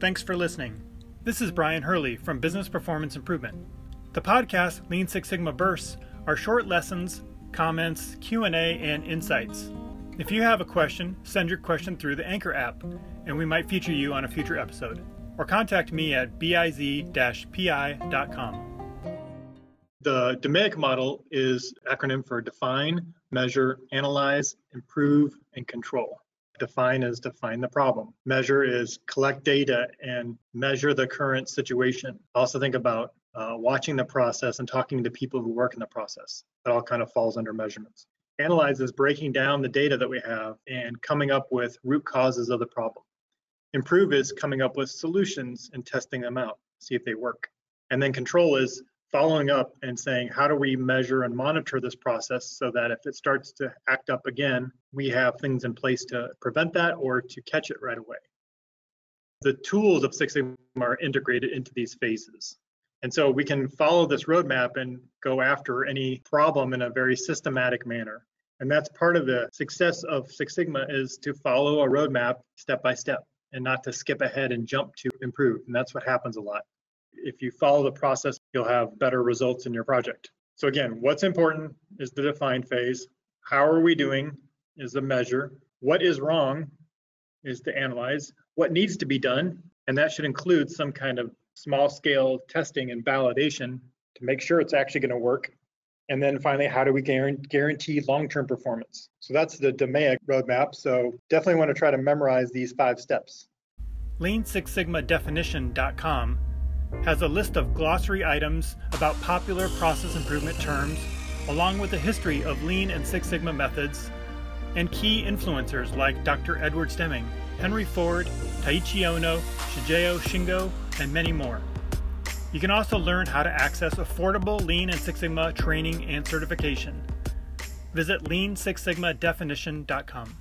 Thanks for listening. This is Brian Hurley from Business Performance Improvement. The podcast Lean Six Sigma Bursts are short lessons, comments, Q&A, and insights. If you have a question, send your question through the Anchor app, and we might feature you on a future episode. Or contact me at biz-pi.com. The DMAIC model is acronym for define, measure, analyze, improve, and control. Define is define the problem. Measure is collect data and measure the current situation. Also think about uh, watching the process and talking to people who work in the process. That all kind of falls under measurements. Analyze is breaking down the data that we have and coming up with root causes of the problem. Improve is coming up with solutions and testing them out, see if they work. And then control is following up and saying, how do we measure and monitor this process so that if it starts to act up again, we have things in place to prevent that or to catch it right away. The tools of Six Sigma are integrated into these phases. And so we can follow this roadmap and go after any problem in a very systematic manner. And that's part of the success of Six Sigma is to follow a roadmap step by step and not to skip ahead and jump to improve. And that's what happens a lot. If you follow the process, you'll have better results in your project. So again, what's important is the define phase. How are we doing is the measure. What is wrong is to analyze. What needs to be done, and that should include some kind of small scale testing and validation to make sure it's actually going to work. And then finally, how do we guarantee long-term performance? So that's the DMAIC roadmap. So definitely want to try to memorize these five steps. Lean Six Sigma Definition.com has a list of glossary items about popular process improvement terms, along with a history of Lean and Six Sigma methods, and key influencers like Dr. Edward Deming, Henry Ford, Taiichi Ohno, Shigeo Shingo, and many more. You can also learn how to access affordable Lean and Six Sigma training and certification. Visit leansixsigmadefinition.com.